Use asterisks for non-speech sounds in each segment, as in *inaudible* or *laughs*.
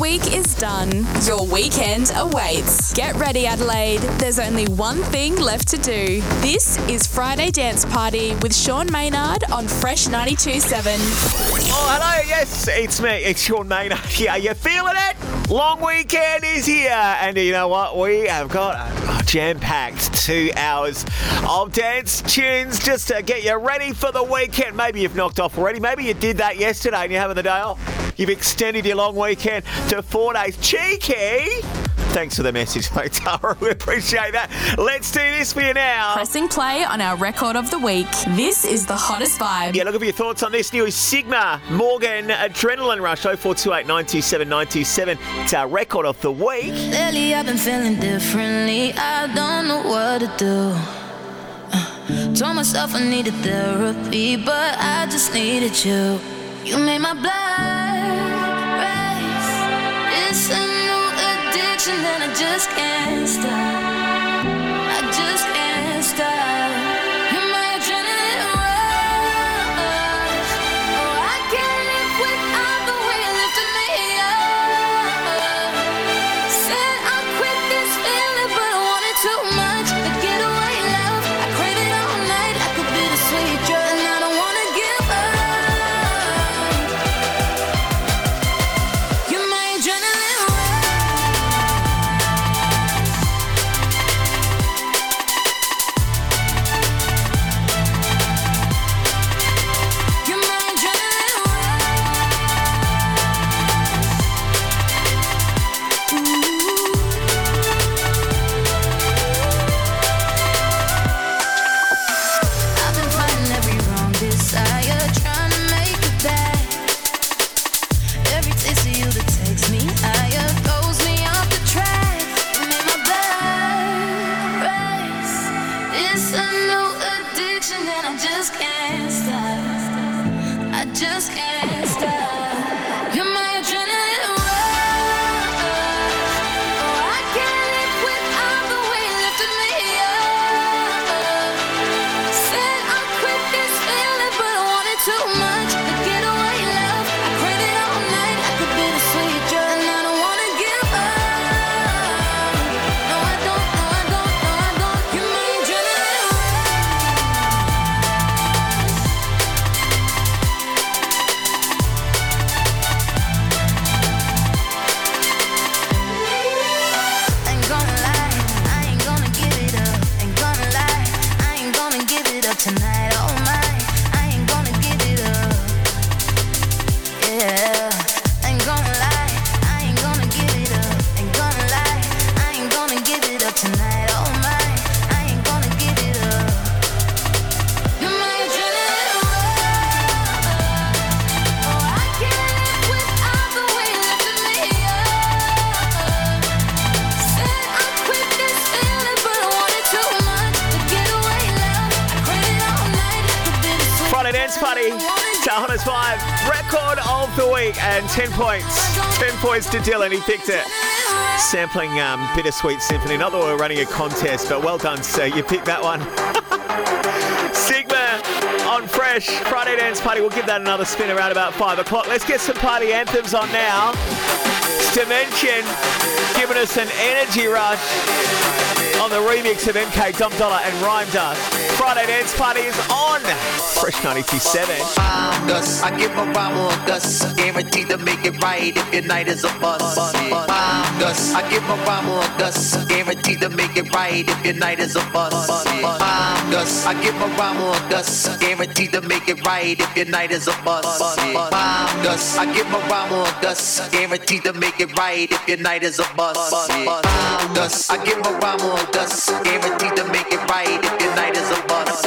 week is done. Your weekend awaits. Get ready, Adelaide. There's only one thing left to do. This is Friday Dance Party with Sean Maynard on Fresh 92.7. Oh, hello. Yes, it's me. It's Sean Maynard. *laughs* Yeah, you feeling it? Long weekend is here. And you know what? We have got a jam-packed two hours of dance tunes just to get you ready for the weekend. Maybe you've knocked off already. Maybe you did that yesterday and you're having the day off. You've extended your long weekend to four days. Cheeky! Thanks for the message, *laughs* mate, Tara. We appreciate that. Let's do this for you now. Pressing play on our record of the week. This is the hottest vibe. Yeah, looking for your thoughts on this new Sigma Morgan Adrenaline Rush 0428 97 97. It's our record of the week. Lately I've been feeling differently. I don't know what to do. Uh, told myself I needed therapy, but I just needed you. You made my blood race. It's a new addiction and I just can't stop. Tahona's 5. Record of the week and 10 points. 10 points to Dylan. He picked it. Sampling um, Bittersweet Symphony. Not that we're running a contest, but well done, sir. You picked that one. *laughs* Sigma on Fresh. Friday Dance Party. We'll give that another spin around about 5 o'clock. Let's get some party anthems on now. Dimension giving us an energy rush on the remix of MK Dom Dolla and Rhyme Dust. Friday Dance Party is on Fresh 92.7. Gus, I give a rhyme on Gus, guaranteed to make it right if your night is a bust. Gus, I give a rhyme on Gus, guaranteed to make it right if your night is a bust. Gus, I give a rhyme on Gus, guaranteed to make it right if your night is a bust. Gus, I give a rhyme on Gus, guaranteed to make it right if your night is a bust. Gus, I give a rhyme on Gus, guaranteed to make it right if your night is a bust.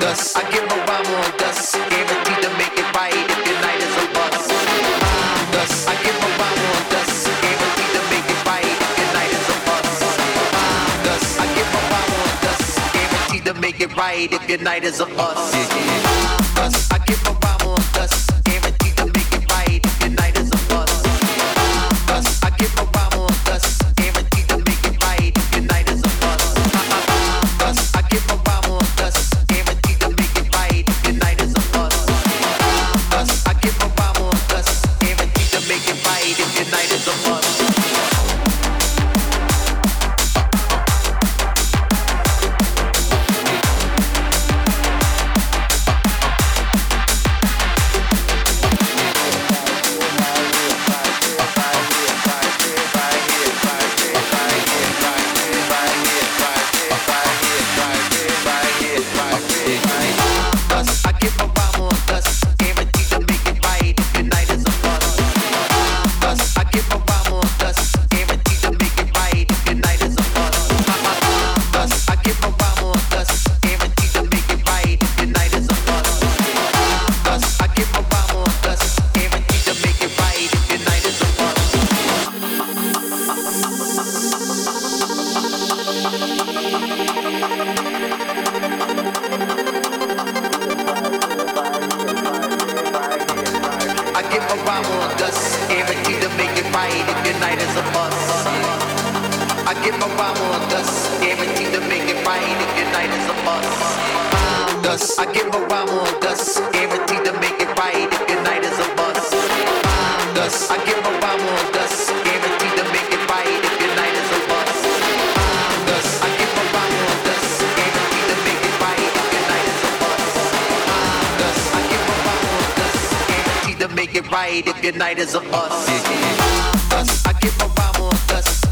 Gus, I give a rhyme on Gus, guaranteed to make it right if your night is a bust. Gus, I give a rhyme on Gus, guaranteed to make it right if your night is a bust. Gus, I give a rhyme on Gus, guaranteed to make it right if your night is a bust. I give a rhyme on Gus, your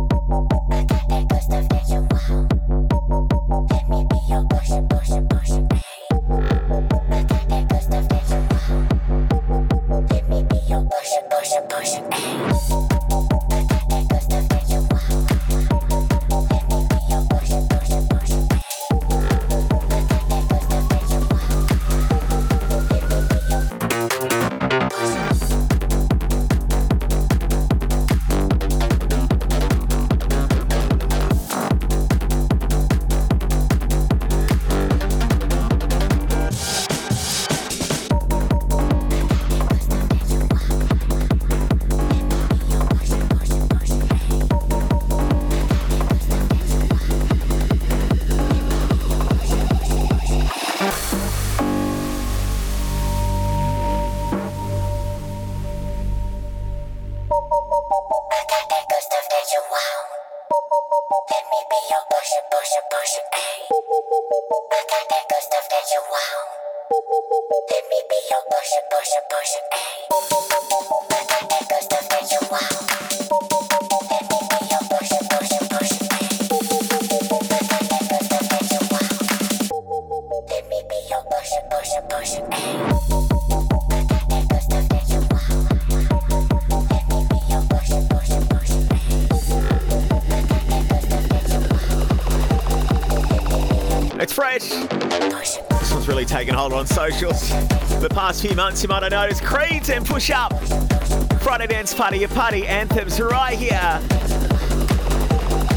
taken hold on socials. The past few months, you might have noticed Creeds and Push Up. Friday Dance Party, your party anthems right here.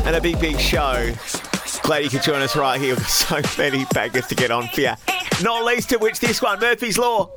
And a big, big show. Glad you could join us right here. We've got so many bangers to get on for you. Not least of which this one, Murphy's Law.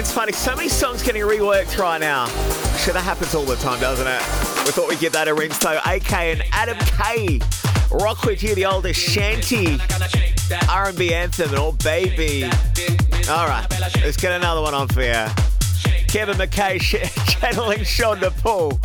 It's funny, so many songs getting reworked right now. Sure, that happens all the time, doesn't it? We thought we'd give that a rinse though. AK and Adam K. Rock with you, the oldest shanty R&B anthem, and oh baby. All right, let's get another one on for you. Kevin McKay *laughs* channeling Shonda Paul.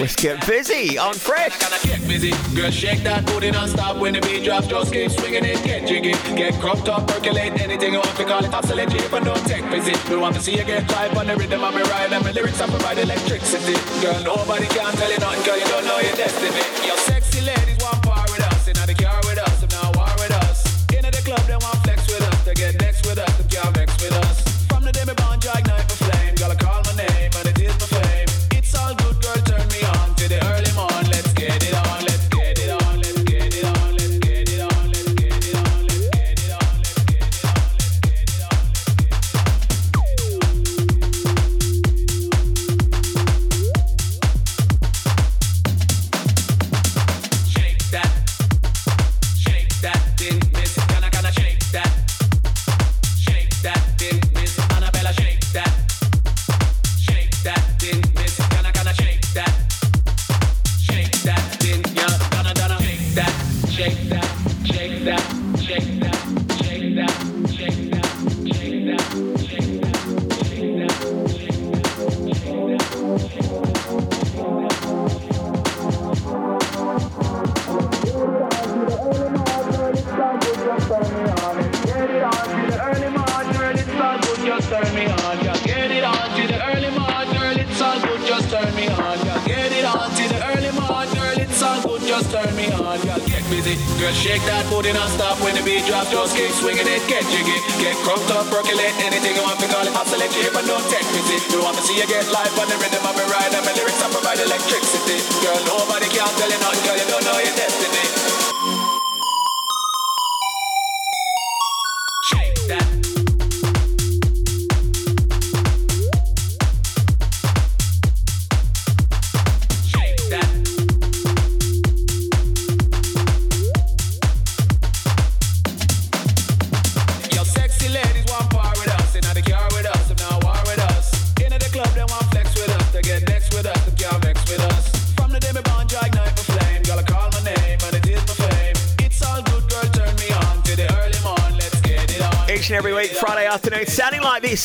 Let's get busy on Fresh. Get busy? Girl, shake that booty non-stop when the beat drops. Just keep swinging it, get jiggy. Get cropped up, percolate anything you want to call it. Don't take busy. We want to see you get live on the rhythm of ride. And my lyrics I provide electricity. Girl, nobody can tell you nothing, girl, you don't know your destiny.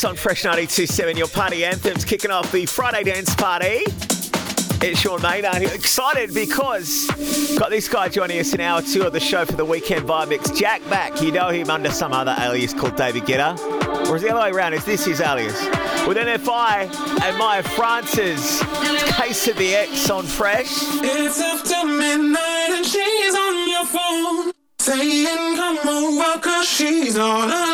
On Fresh 92.7, your party anthems kicking off the Friday dance party. It's Sean Maynard here, excited because got this guy joining us in hour two of the show for the weekend vibe mix. Jack Back, you know him under some other alias called David Guetta, or is the other way around? Is this his alias? With NFI and Mya Francis, Case of the Ex on Fresh. It's after midnight and she's on your phone. Saying come over cause she's all alone.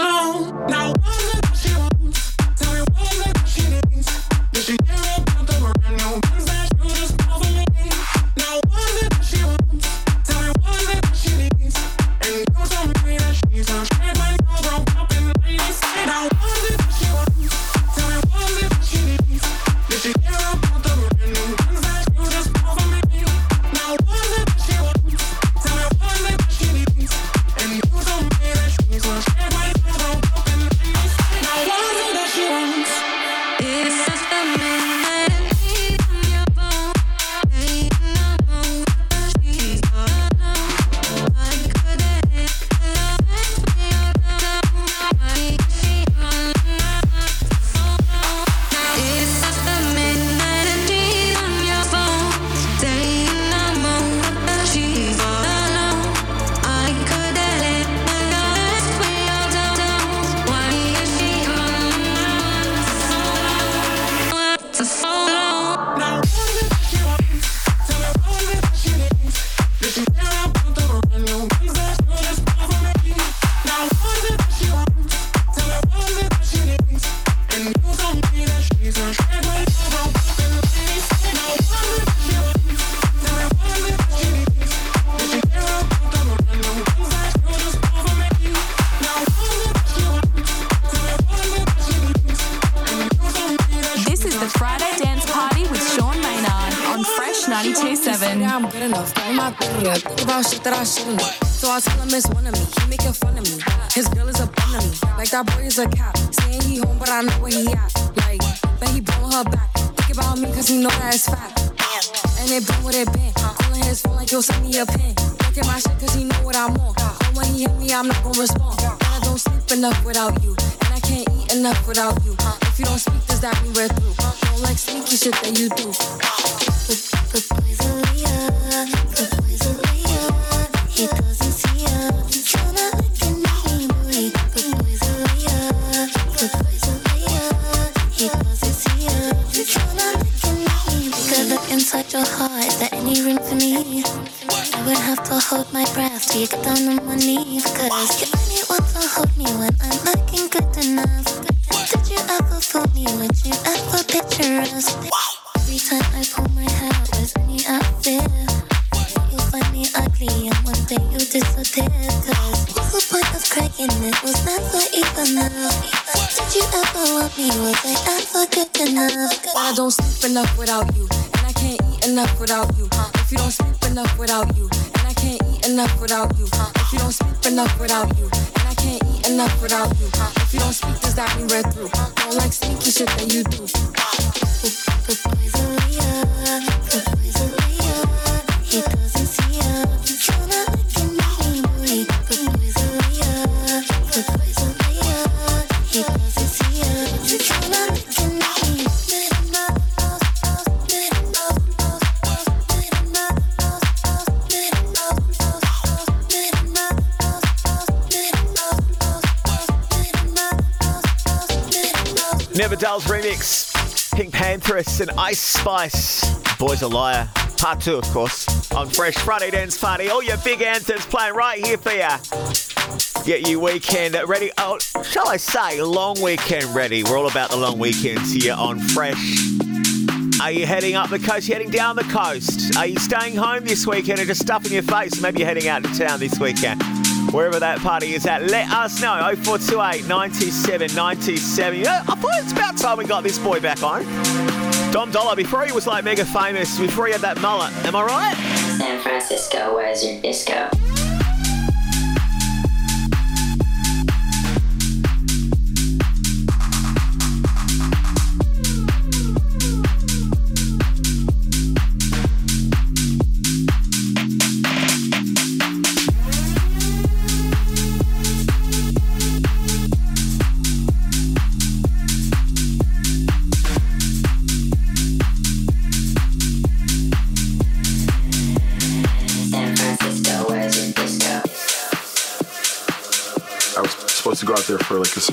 Pantheress and Ice Spice. Boys a Liar. Part two, of course. On Fresh Friday Dance Party. All your big anthems playing right here for you. Get you weekend ready. Oh, shall I say, long weekend ready. We're all about the long weekends here on Fresh. Are you heading up the coast? Are You heading down the coast? Are you staying home this weekend or just stuffing your face? Maybe you're heading out to town this weekend wherever that party is at. Let us know. 0428 97 97. Yeah, I thought it's about time we got this boy back on. Dom Dolla, before he was like mega famous, before he had that mullet. Am I right? San Francisco, where's your disco?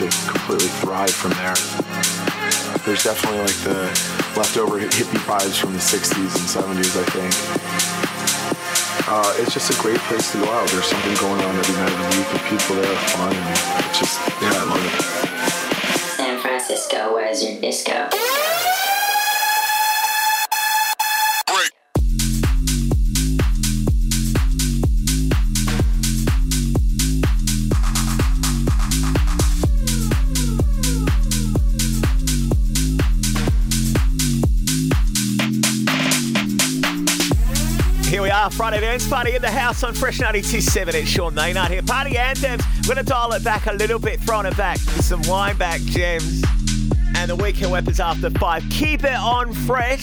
Music completely thrive from there. There's definitely like the leftover hippie vibes from the 60s and 70s, I think. Uh, it's just a great place to go out. There's something going on every night of the week, and people there are fun, and it's just, yeah, I love it. San Francisco, where's your disco? Dance Party in the house on Fresh 92.7. It's Sean Maynard here. Party anthems. We're going to dial it back a little bit, throwing it back with some wine back gems. And the weekend weapons after five. Keep it on fresh.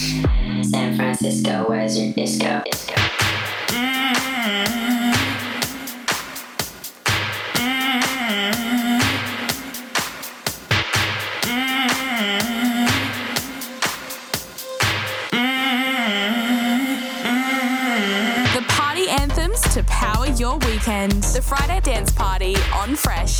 San Francisco, where's your disco? The Friday Dance Party on Fresh.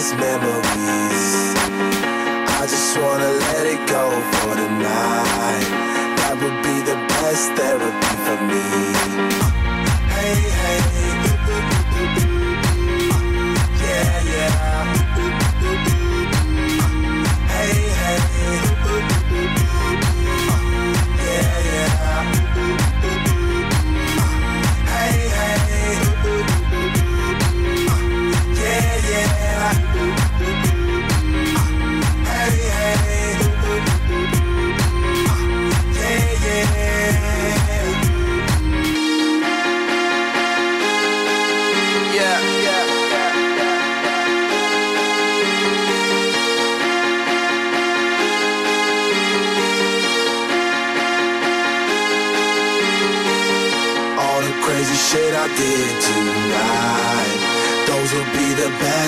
past memories. I just wanna let it go for tonight. That would be the best therapy for me. Hey, hey.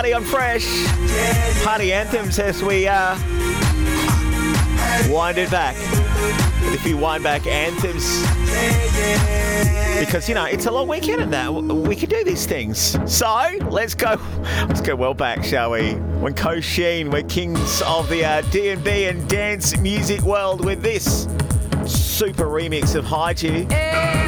Party on Fresh. Party anthems as we uh, wind it back. If you wind back anthems, because you know it's a long weekend and that we can do these things. So let's go, let's go well back, shall we? When Kosheen, we're kings of the uh, D&B and dance music world with this super remix of Hide U. weekend.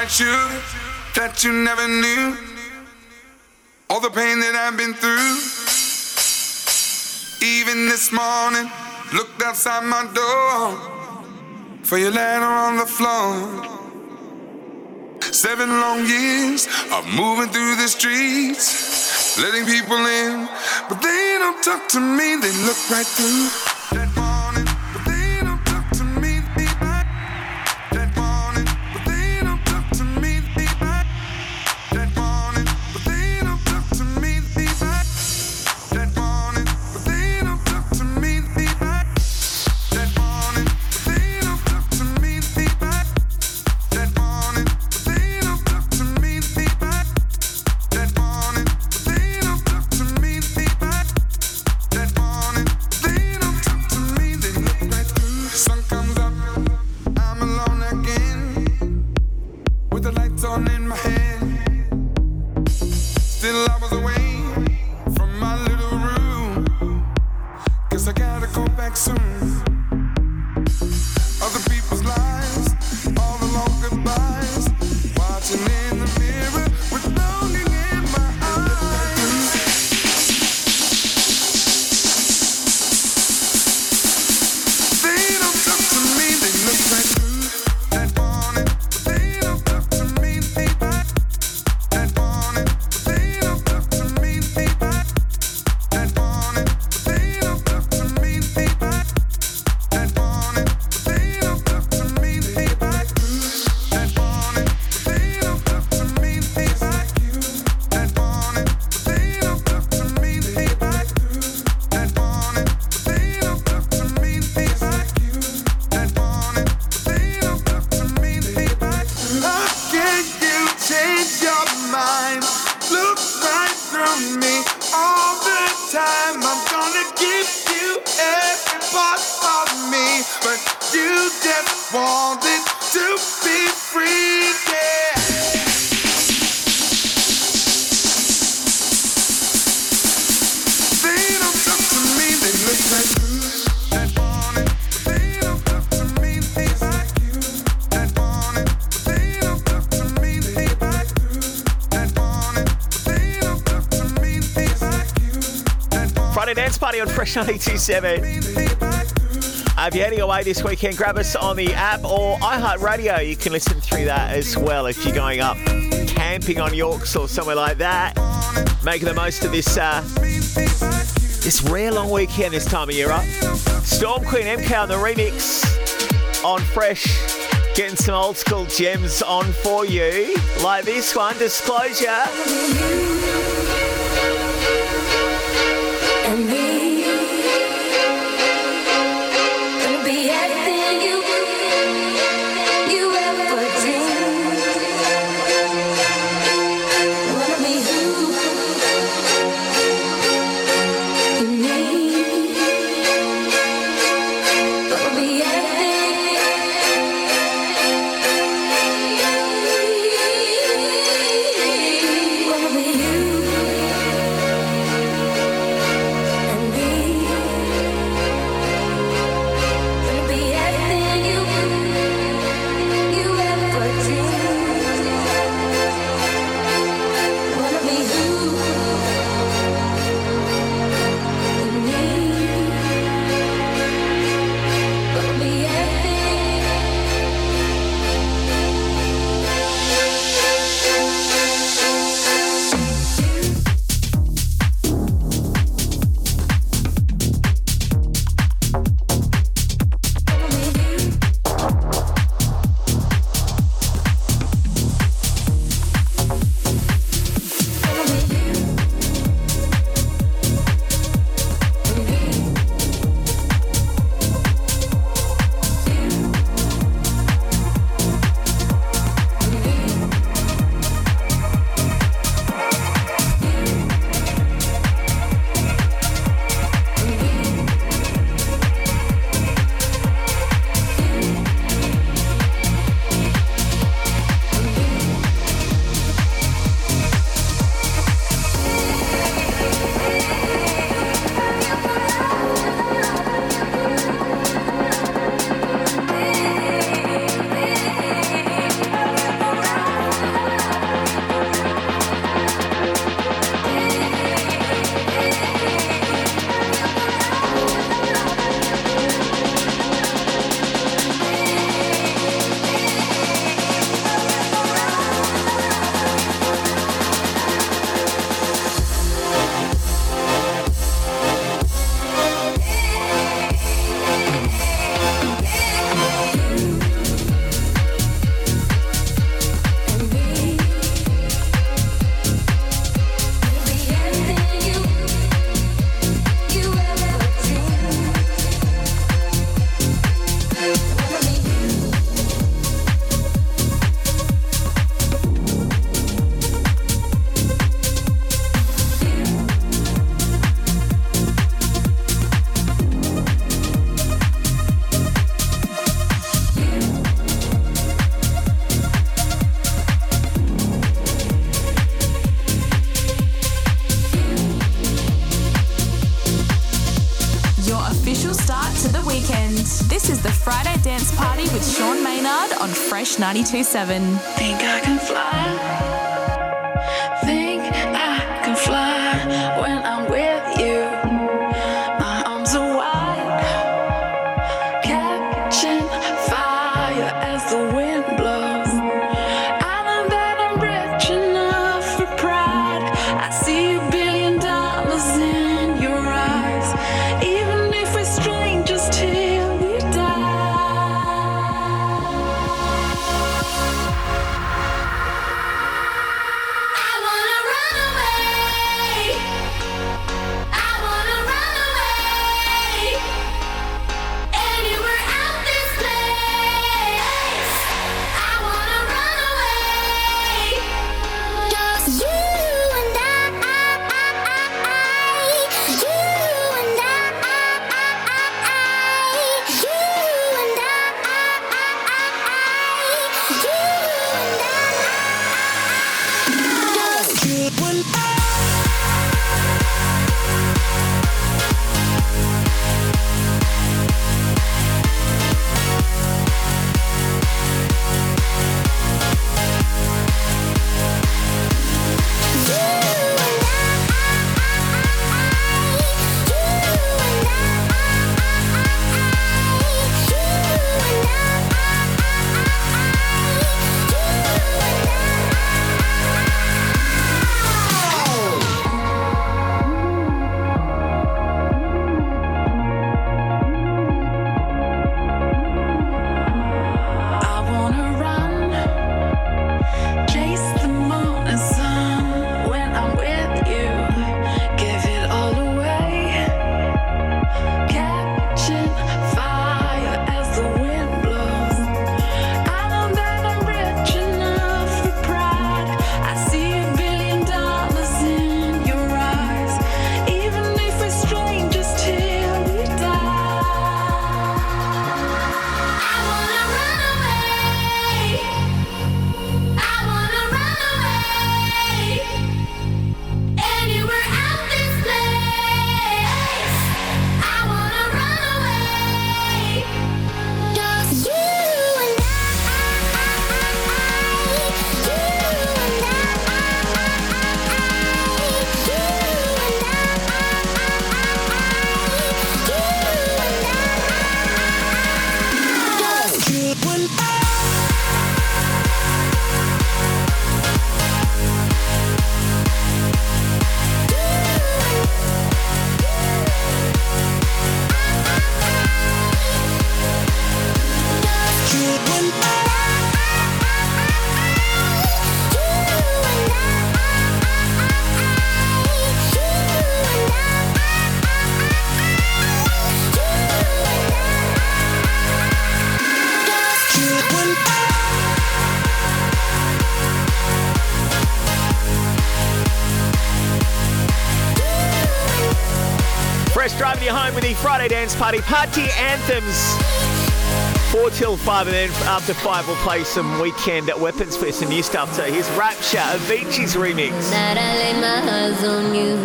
that you never knew. All the pain that I've been through. Even this morning, looked outside my door for your letter on the floor. Seven long years of moving through the streets, letting people in, but they don't talk to me, they look right through. International 827. If you're heading away this weekend, grab us on the app or iHeartRadio. You can listen through that as well if you're going up camping on Yorkes or somewhere like that. Making the most of this uh, this rare long weekend this time of year, Up, Storm Queen MK on the remix on Fresh. Getting some old school gems on for you, like this one, Disclosure. 92.7. Friday Dance Party party anthems. Four till five, and then after five, we'll play some weekend at Weapons for some new stuff. So here's Rapture, Avicii's remix.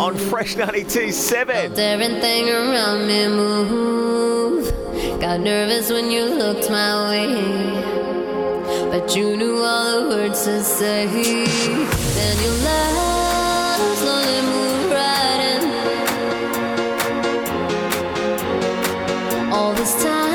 On, on Fresh 92.7. Everything around me move. Got nervous when you looked my way. But you knew all the words to say. Then you left, slowly move All this time,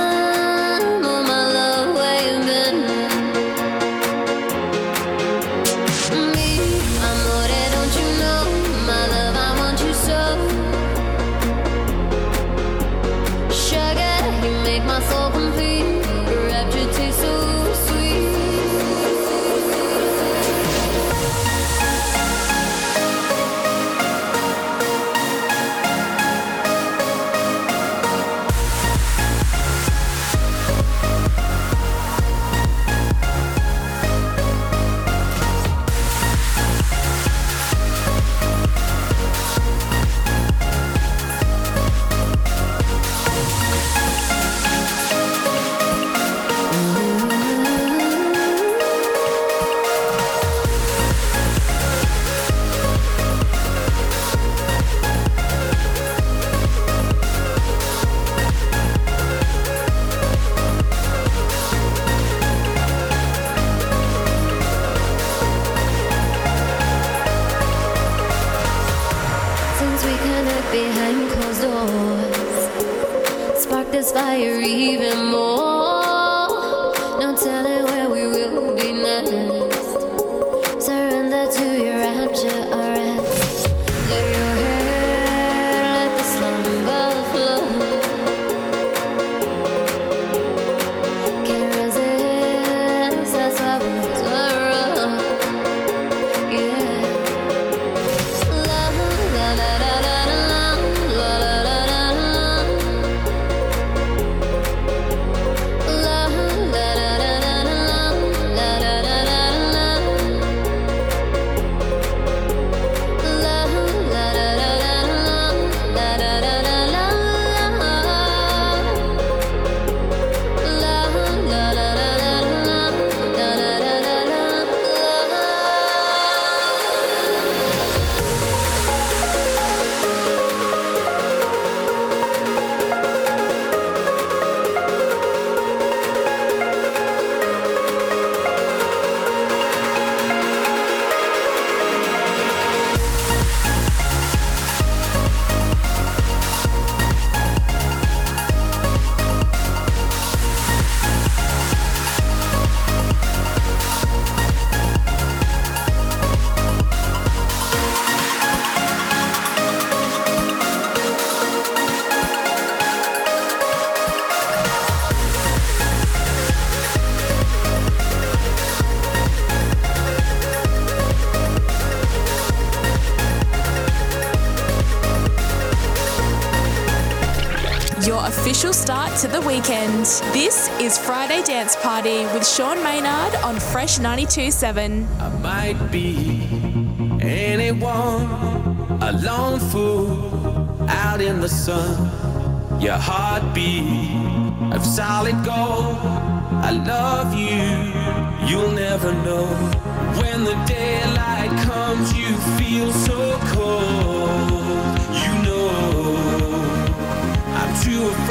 to the weekend. This is Friday Dance Party with Sean Maynard on Fresh 92.7. I might be anyone, a lone fool out in the sun. Your heartbeat of solid gold. I love you, you'll never know. When the daylight comes, you feel so cold. You know, I'm too afraid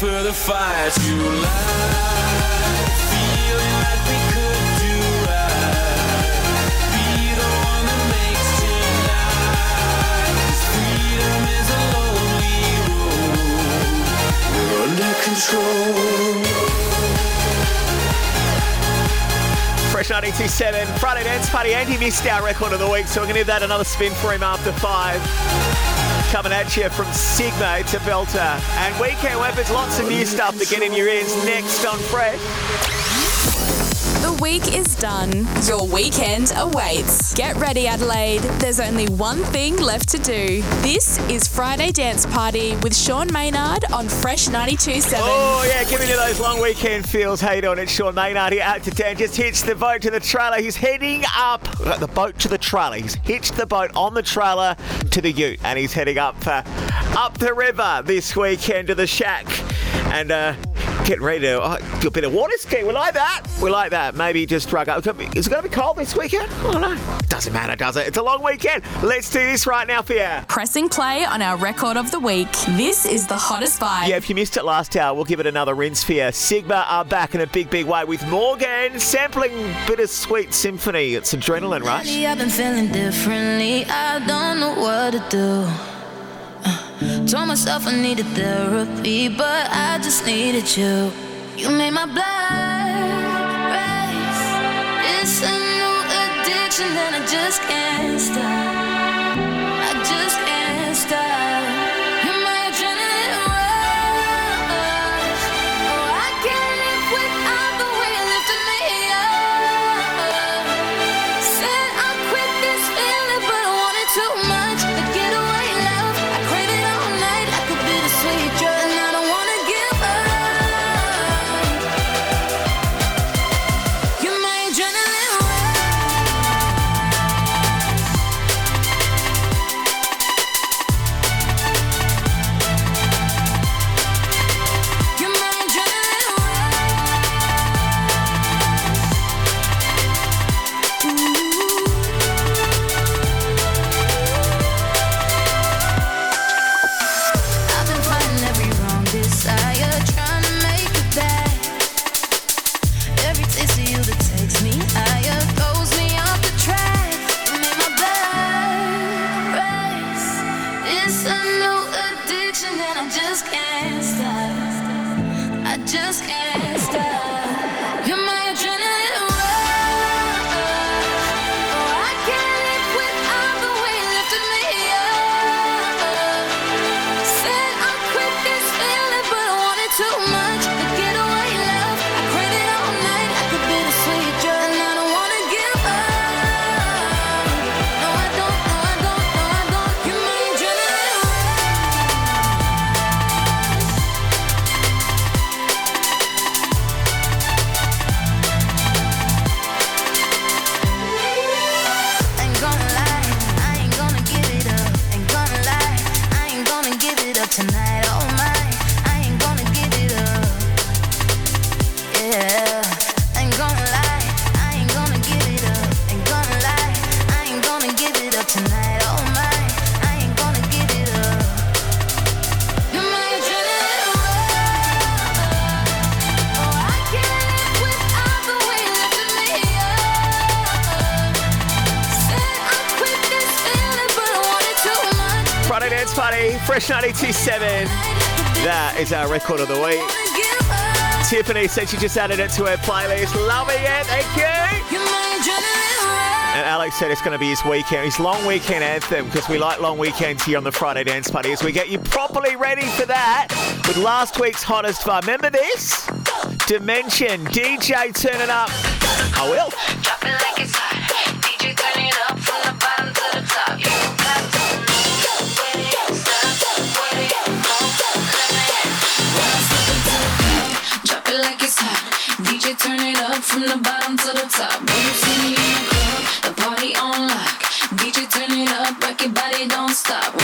For the fire to light. Fresh 927, Friday Dance Party. Andy missed our record of the week, so we're going to give that another spin for him after five. Coming at you from Sigma to Belter. And Weekend Weapons, lots of new stuff to get in your ears next on Fresh. The week is done. Your weekend awaits. Get ready, Adelaide. There's only one thing left to do. This is Friday Dance Party with Sean Maynard on Fresh 92.7. Oh, yeah, giving you those long weekend feels. How you doing? It's Sean Maynard here out to 10. Just hitched the boat to the trailer. He's heading up the boat to the trailer. He's hitched the boat on the trailer to the ute and he's heading up uh, up the river this weekend to the shack. And uh, getting ready to oh, do a bit of water ski. We like that. We like that. Maybe just rug up. Is it going to be cold this weekend? I don't know. Doesn't matter, does it? It's a long weekend. Let's do this right now for you. Pressing play on our record of the week. This is the hottest vibe. Yeah, if you missed it last hour, we'll give it another rinse for you. Sigma are back in a big, big way with Morgan sampling Bittersweet Symphony. It's Adrenaline Rush. Lately I've been feeling differently. I don't know what to do. Told myself I needed therapy, but I just needed you. You made my blood race. It's a new addiction, and I just can't stop. 92.7. That is our record of the week. Tiffany said she just added it to her playlist. Loving it, thank you. And Alex said it's going to be his weekend, his long weekend anthem, because we like long weekends here on the Friday Dance Party as we get you properly ready for that with last week's hottest vibe. Remember this? Dimension, DJ turning up. I will. From the bottom to the top. When you see me in the club, the party on lock. DJ turn it up, rock your body, don't stop.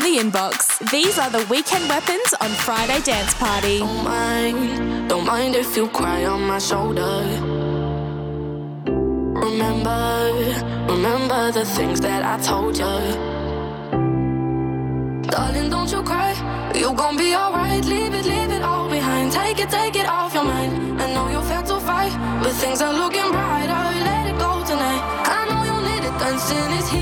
The inbox. These are the weekend weapons on Friday Dance Party. Don't mind, don't mind if you cry on my shoulder. Remember, remember the things that I told you. Darling, don't you cry. You gon' be alright. Leave it, leave it all behind. Take it, take it off your mind. I know you're fed to fight, but things are looking brighter. Let it go tonight. I know you need it. Dancing is healing.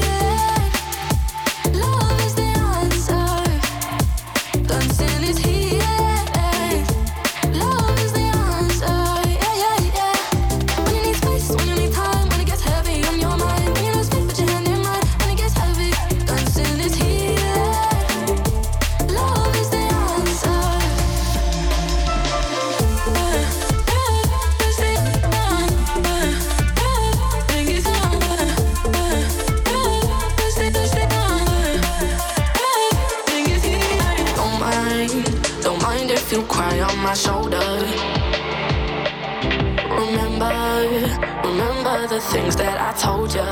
told you.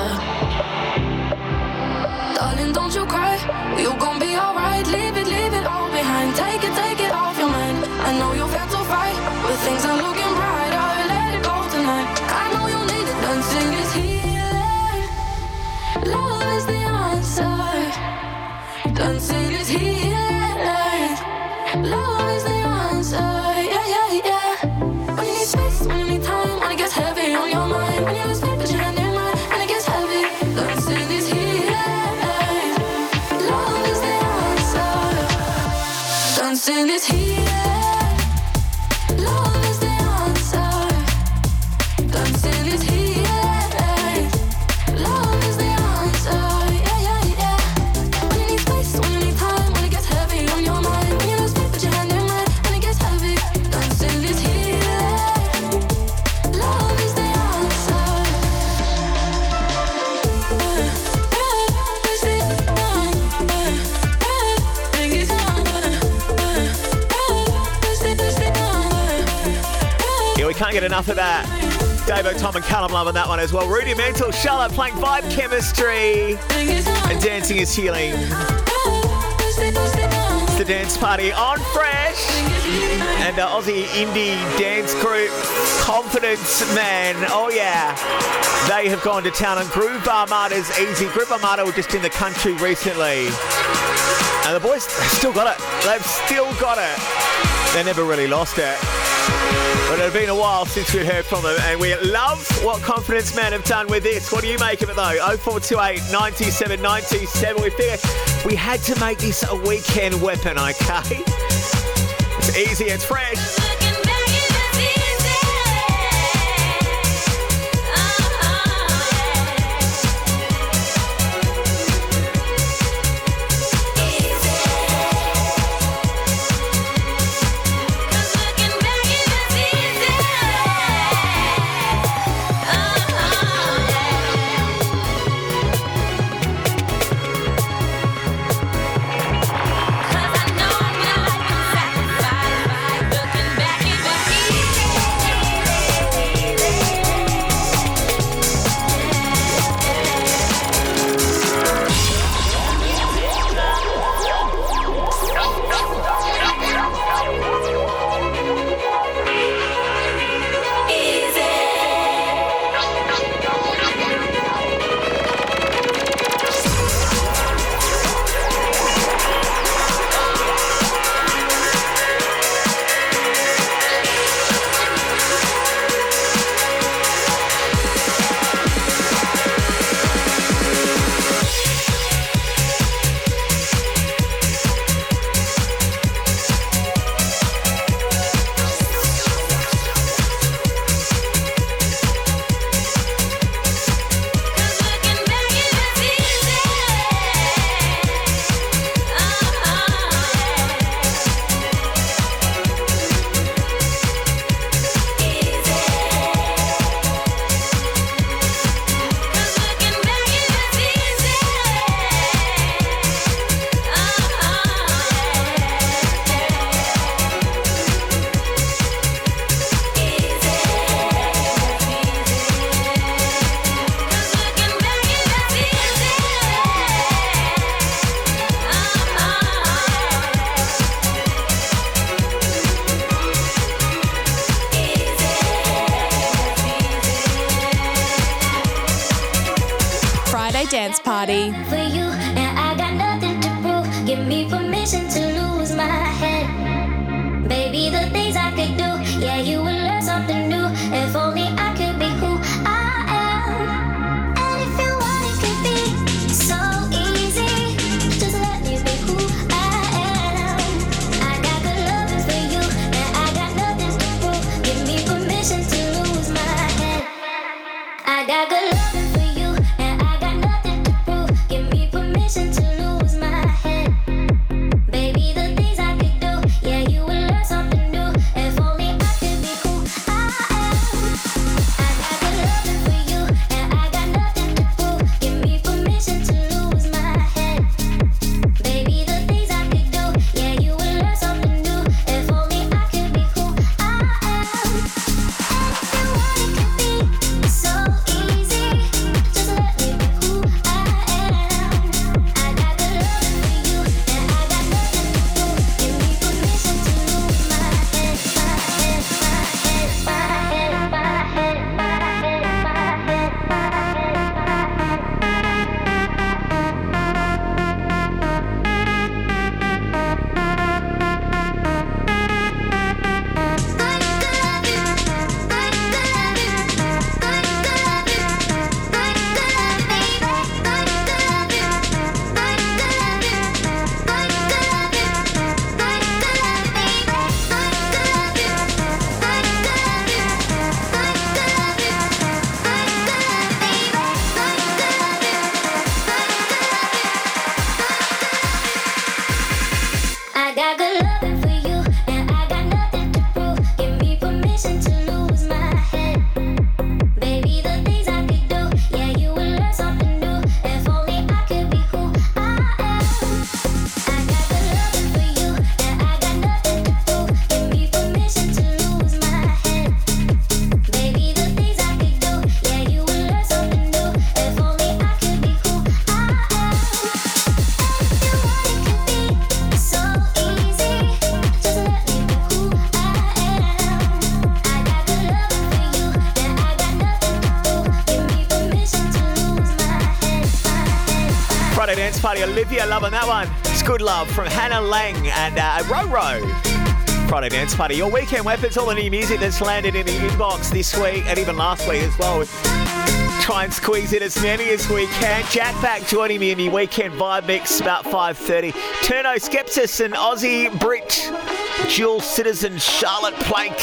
Darling, don't you cry. You gon' be alright. Leave it, leave it all behind. Take it, take it off your mind. I know you've had to fight, but things are looking brighter. Let it go tonight. I know you need it. Dancing is healing. Love is the answer. Dancing can't get enough of that. Davo, Tom, and Callum loving that one as well. Rudimental, Charlotte Plank vibe chemistry. And dancing is healing. It's the dance party on Fresh. And uh, Aussie indie dance group Confidence Man. Oh, yeah. They have gone to town on Groove Armada's Easy. Groove Armada were just in the country recently. And the boys still got it. They've still got it. They never really lost it. But it's been a while since we'd heard from them, and we love what Confidence Man have done with this. What do you make of it though? 0428 97 97. We figured we had to make this a weekend weapon, okay? It's easy, it's fresh. Love from Hannah Laing and uh, Roro. Friday Dance Party, your weekend weapons, all the new music that's landed in the inbox this week and even last week as well. Try and squeeze in as many as we can. Jack Back joining me in the weekend vibe mix about 5.30. Turno Skepsis and Aussie Brit dual citizen Charlotte Plank.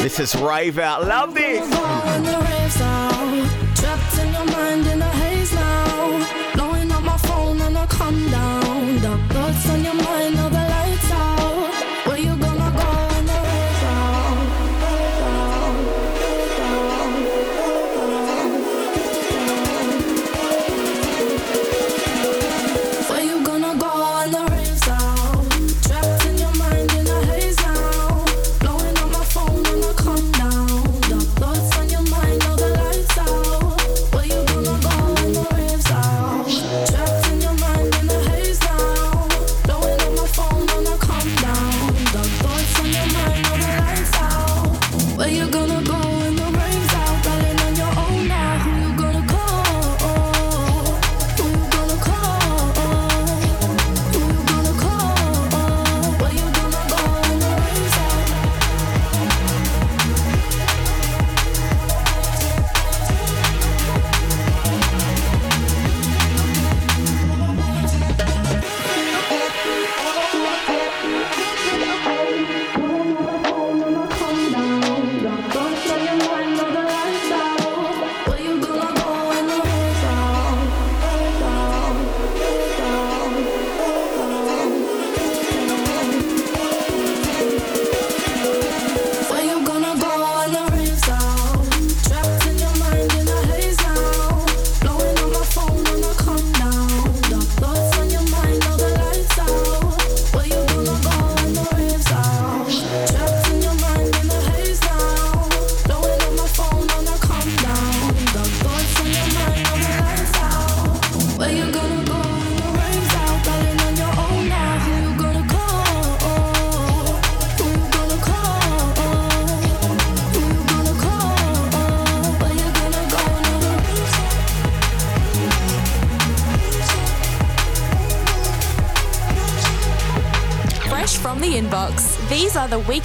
This is Rave Out. Love this.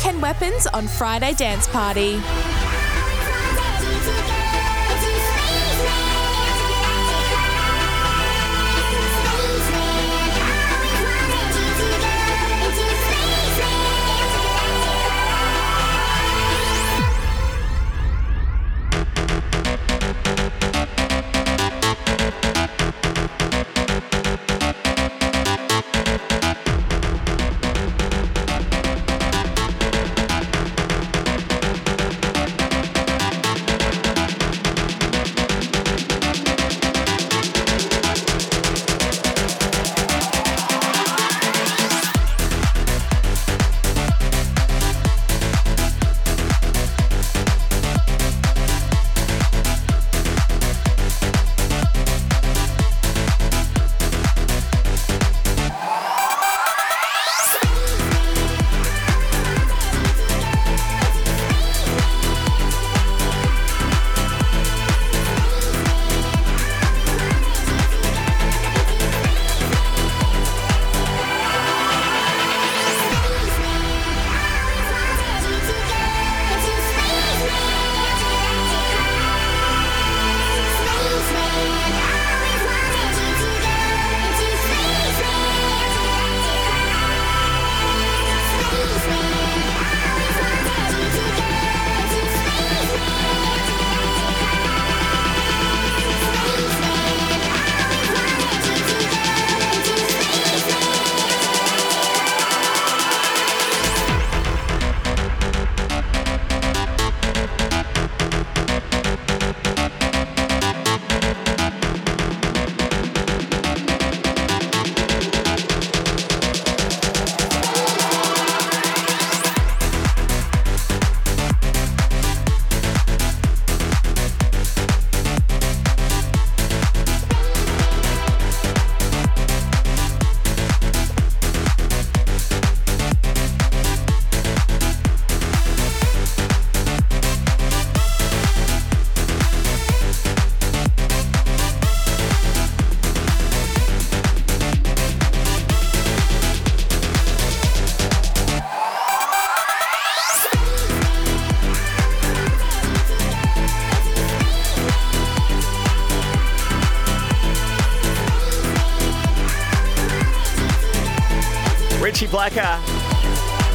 Weekend weapons on Friday Dance Party.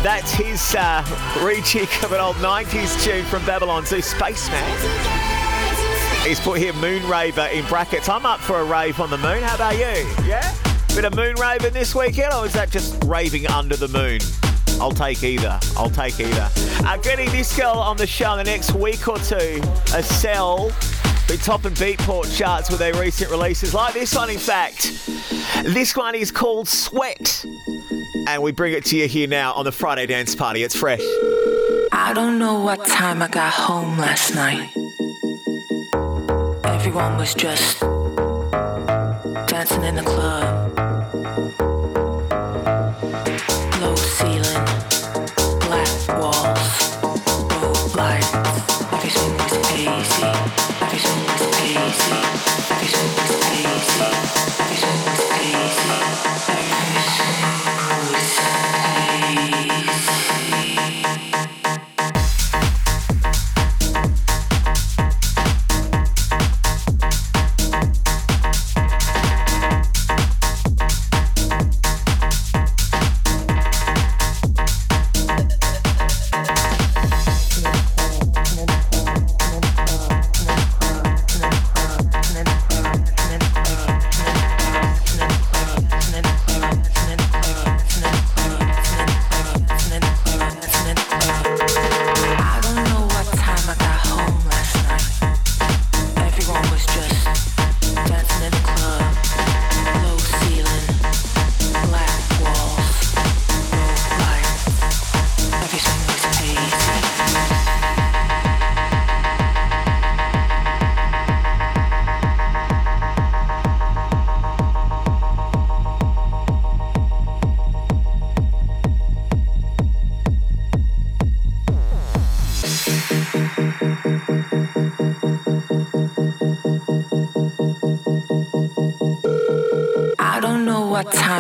That's his uh, recheck of an old 90s tune from Babylon Zoo, Spaceman. He's put here Moon Raver in brackets. I'm up for a rave on the moon. How about you? Yeah? Bit of moon raving this weekend, or is that just raving under the moon? I'll take either. I'll take either. Uh, getting this girl on the show in the next week or two. Essel, be topping Beatport charts with their recent releases, like this one, in fact. This one is called Sweat and we bring it to you here now on the Friday Dance Party. It's fresh. I don't know what time I got home last night. Everyone was just dancing in the club.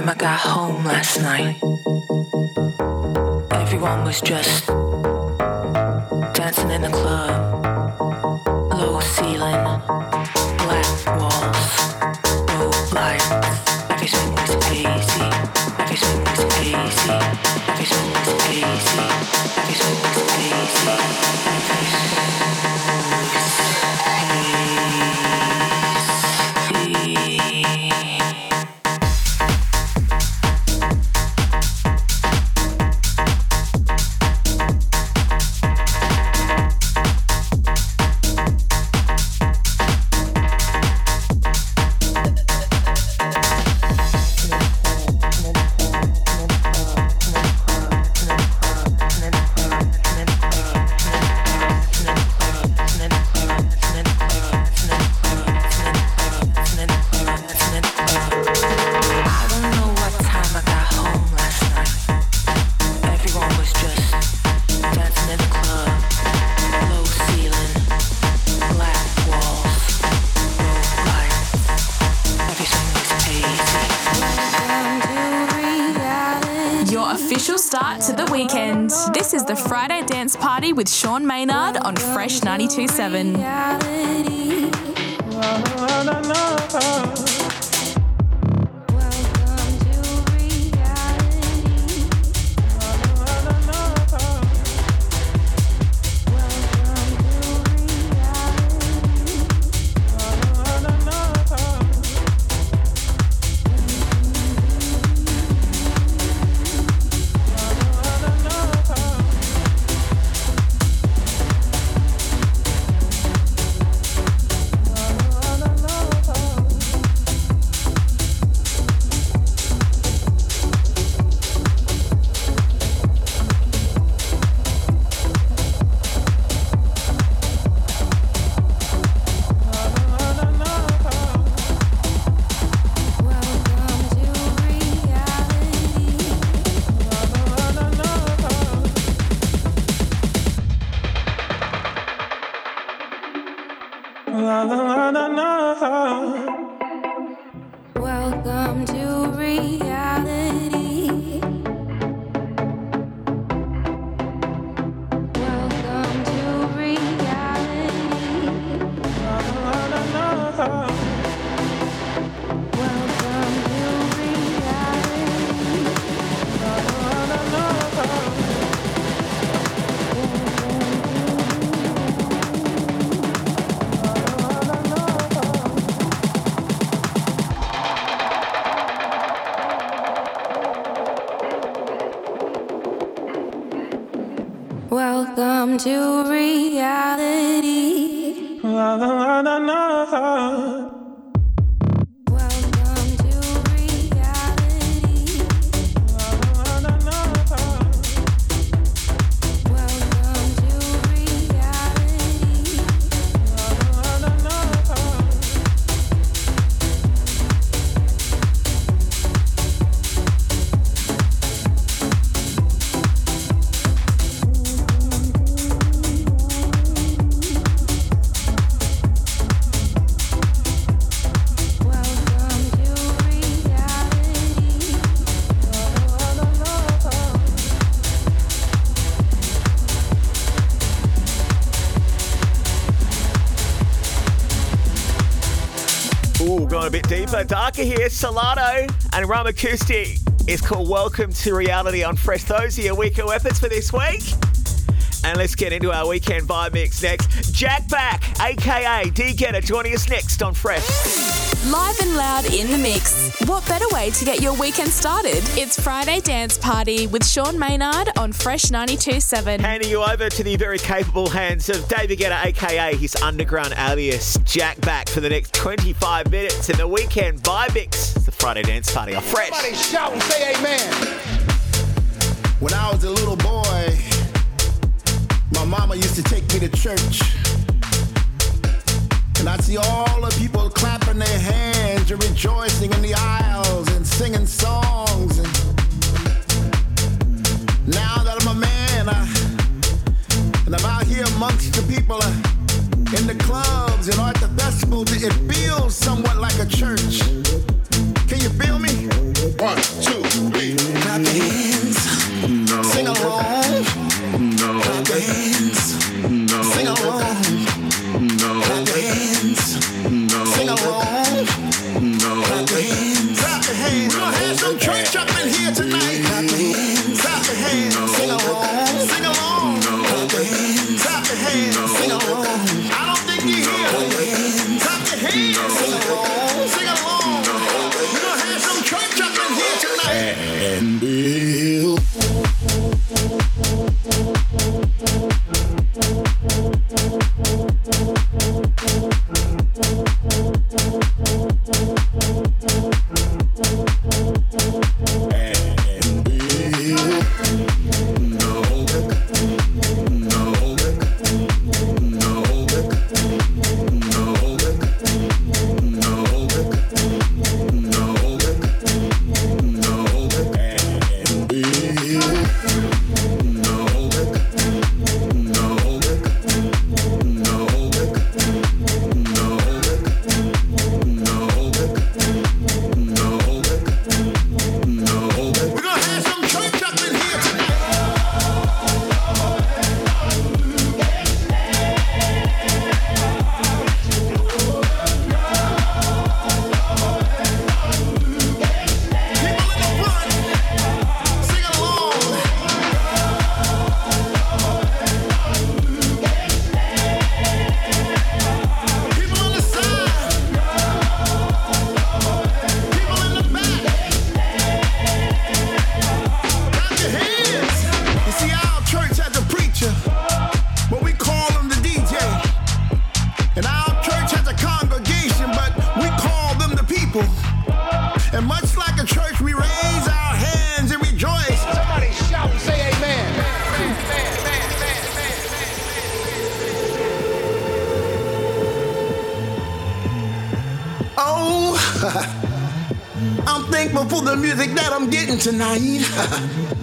I got home last night. Everyone was just dancing in the club. Low ceiling, black walls, no lights. Everything was hazy. Everything was hazy. Everything was hazy. With Sean Maynard on Fresh 92.7. darker here. Solardo and Raumakustik is called Welcome to Reality on Fresh. Those are your weekend weapons for this week. And let's get into our weekend vibe mix next. Jack Back, aka D Getter, joining us next on Fresh. Live and loud in the mix. What better way to get your weekend started? It's Friday Dance Party with Sean Maynard on Fresh 92.7. Handing you over to the very capable hands of David Guetta, aka his underground alias, Jack Back, for the next 25 minutes in the weekend vibe mix. It's the Friday Dance Party on Fresh. Somebody shout and say amen. When I was a little boy, my mama used to take me to church. And I see all the people clapping their hands and rejoicing in the aisles and singing songs. And now that I'm a man, I, and I'm out here amongst the people uh, in the clubs and at the festivals, it feels somewhat like a church. Can you feel me? One, two, three. Clap your hands. No. Sing along. No. Clap your hands. No. Sing along. Thank you. Getting tonight. *laughs*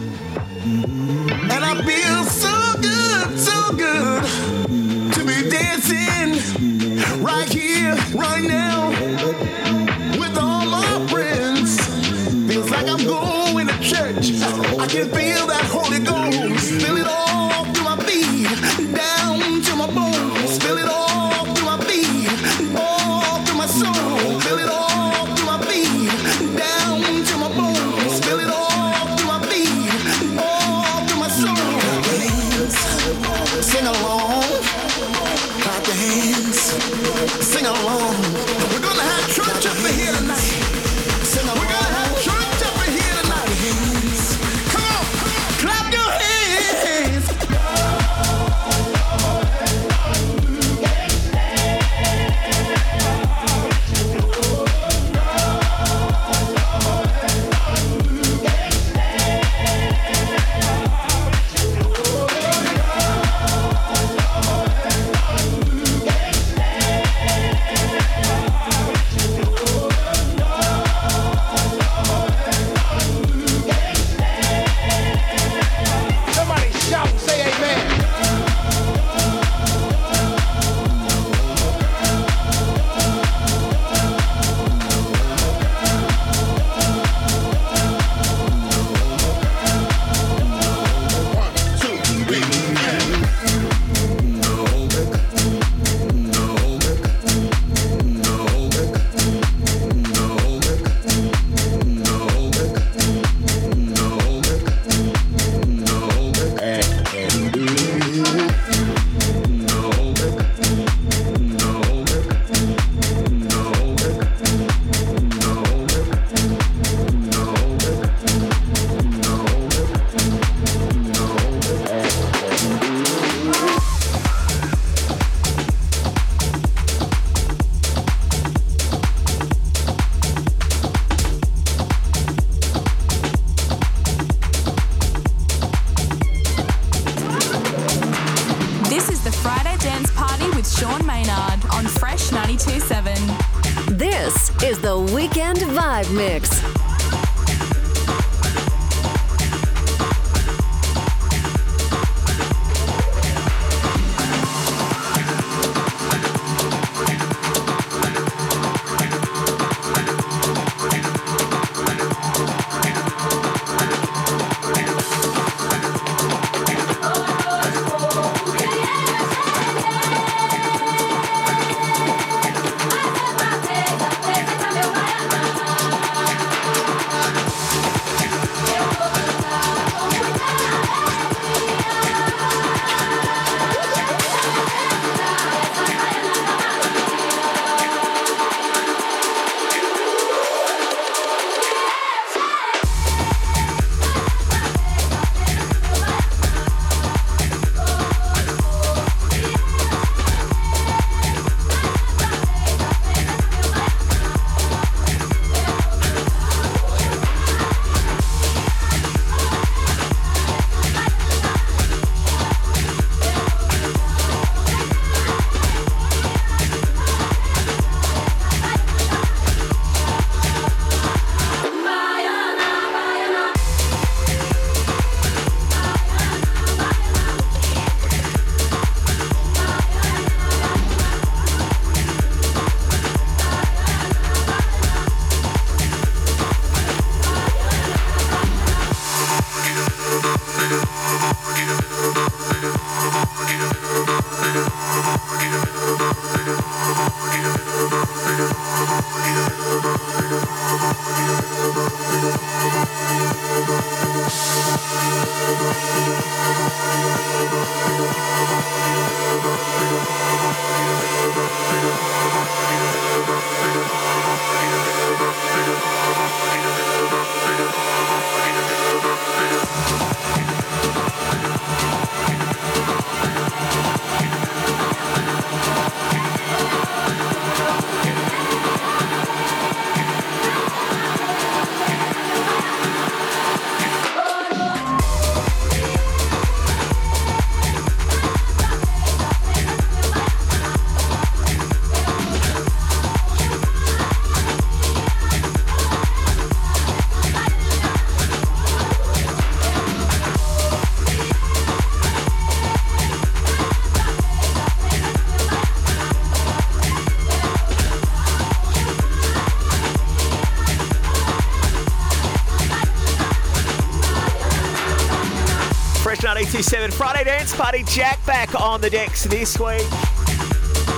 92.7 Friday Dance Party. Jack back on the decks this week.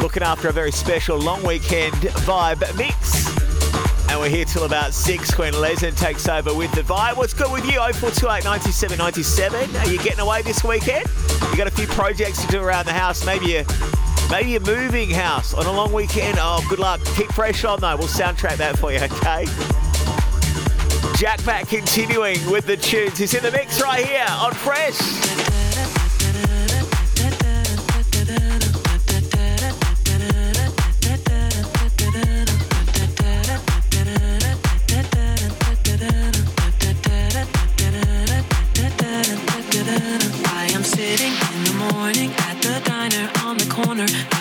Looking after a very special long weekend vibe mix. And we're here till about 6 when Lezen takes over with the vibe. What's good with you? 0428 97 97. Are you getting away this weekend? You got a few projects to do around the house. Maybe you Maybe you're moving house on a long weekend. Oh, good luck. Keep fresh on though. We'll soundtrack that for you, okay? Jack back continuing with the tunes. He's in the mix right here on Fresh.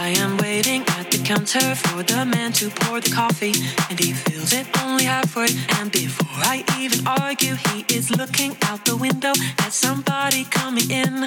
I am waiting at the counter for the man to pour the coffee, and he fills it only halfway. And before I even argue, he is looking out the window at somebody coming in.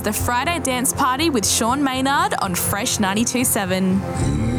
is the Friday Dance Party with Sean Maynard on Fresh 92.7.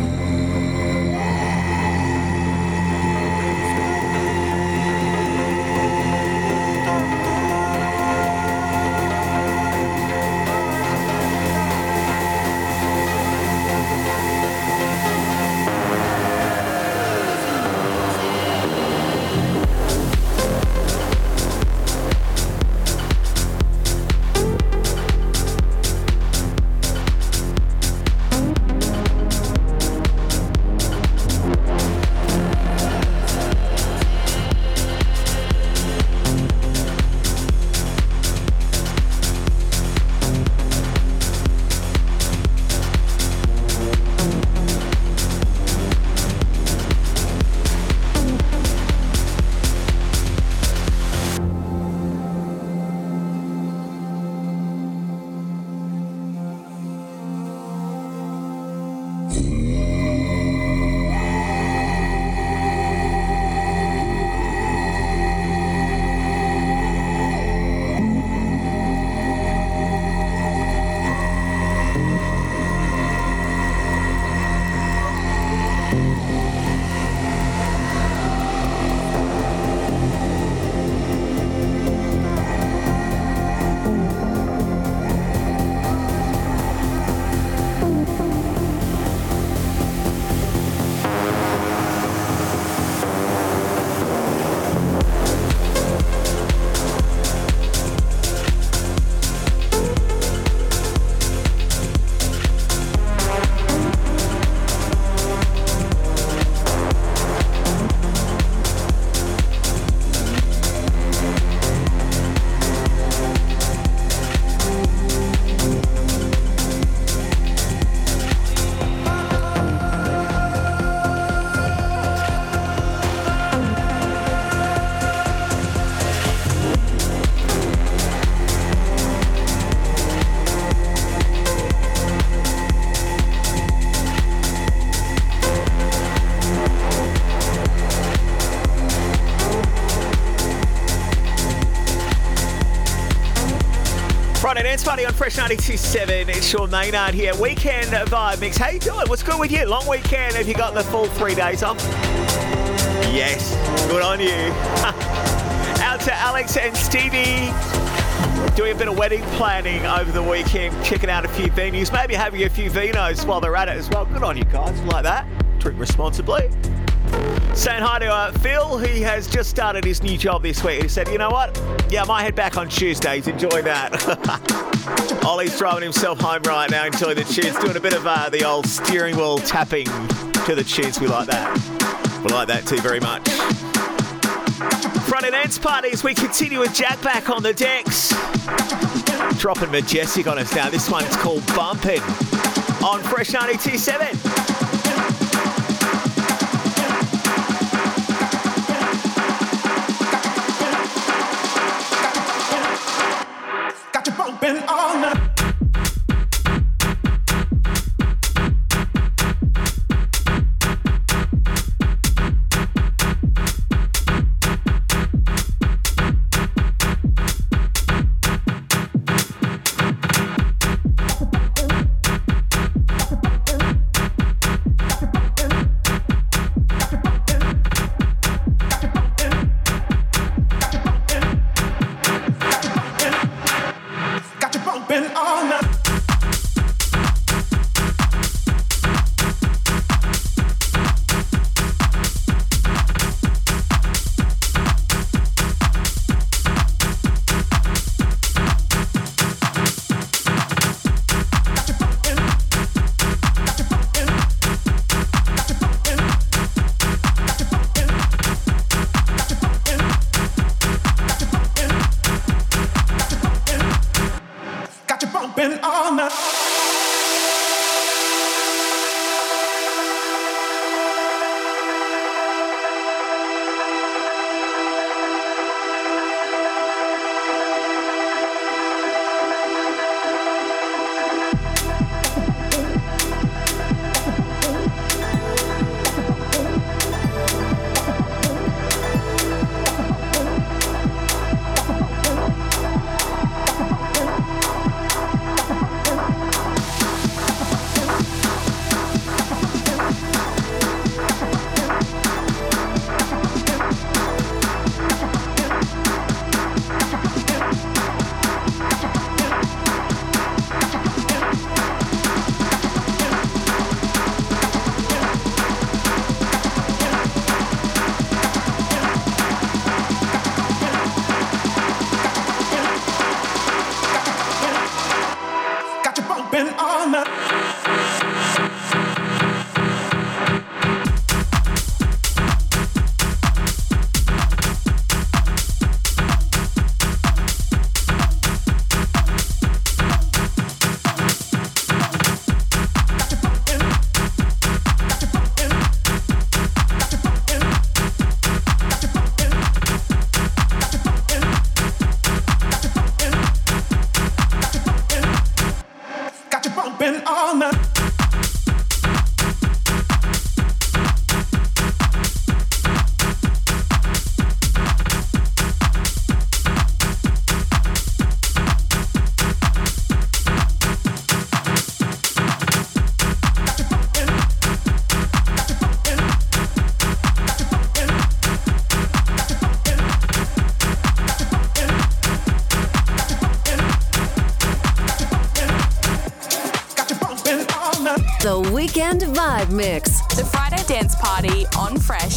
dance party on Fresh 92.7. It's Sean Maynard here. Weekend vibe mix. How you doing? What's good with you? Long weekend. Have you got the full three days off? Yes. Good on you. *laughs* Out to Alex and Stevie. Doing a bit of wedding planning over the weekend, checking out a few venues, maybe having a few vinos while they're at it as well. Good on you guys, like that. Drink responsibly. Saying hi to uh, Phil, he has just started his new job this week. He said, you know what? Yeah, I might head back on Tuesdays. Enjoy that. *laughs* Ollie's driving himself home right now, enjoying the tunes, doing a bit of uh, the old steering wheel tapping to the tunes. We like that. We like that too very much. Friday dance parties, we continue with Jack back on the decks. Dropping Majestic on us now. This one's called Bumping on Fresh 927. Weekend Vibe Mix. The Friday Dance Party on Fresh.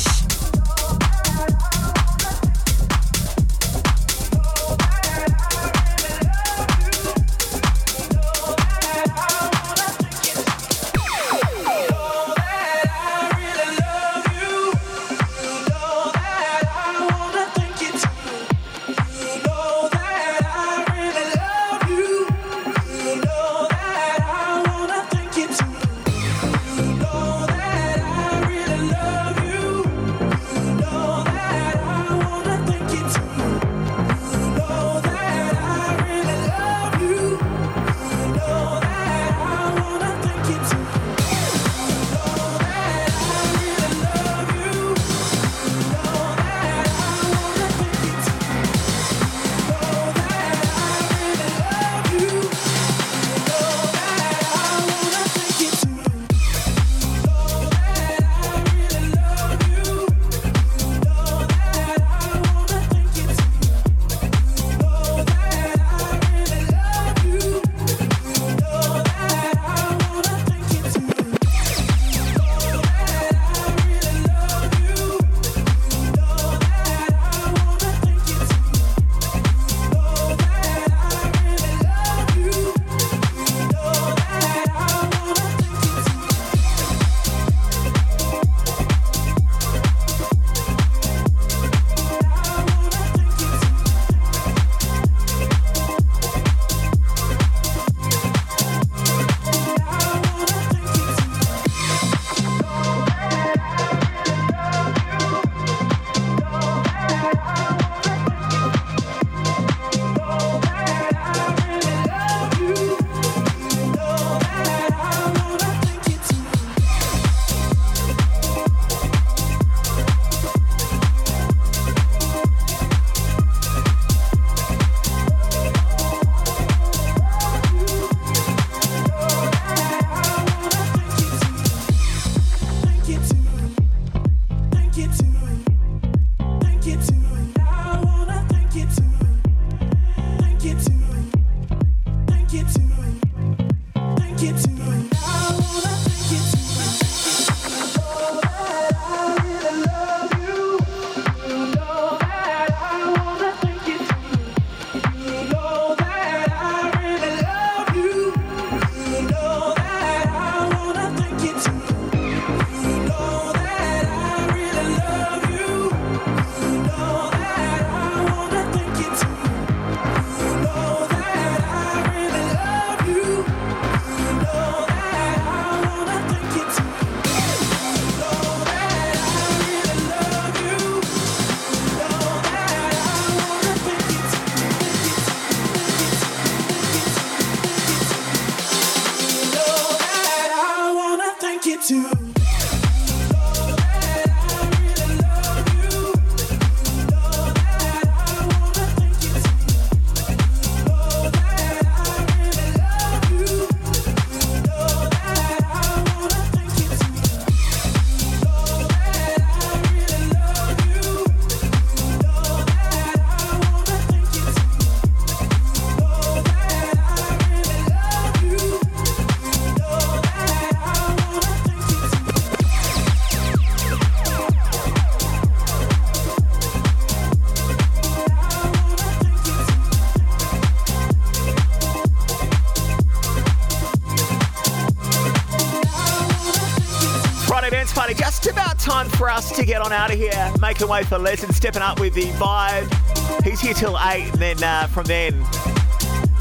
Making way for Lesson, stepping up with the vibe. He's here till 8, and then uh, from then,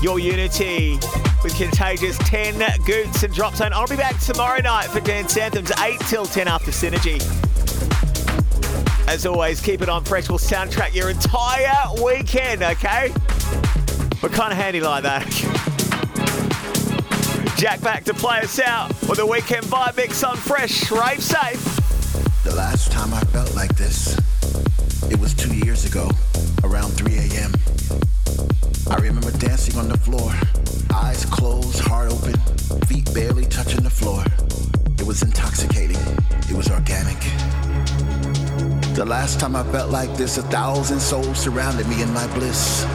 your Unity with Contagious 10 Goots and Drop Zone. I'll be back tomorrow night for Dance Anthems, 8 till 10 after Synergy. As always, keep it on Fresh We'll soundtrack your entire weekend, okay? We're kind of handy like that. Jack back to play us out with the weekend vibe mix on Fresh. Rave safe. Time I felt like this, it was two years ago, around 3 a.m. I remember dancing on the floor, eyes closed, heart open, feet barely touching the floor. It was intoxicating. It was organic. The last time I felt like this, a thousand souls surrounded me in my bliss.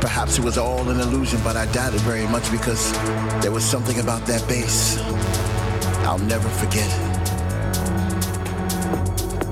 Perhaps it was all an illusion, but I doubt it very much because there was something about that bass I'll never forget.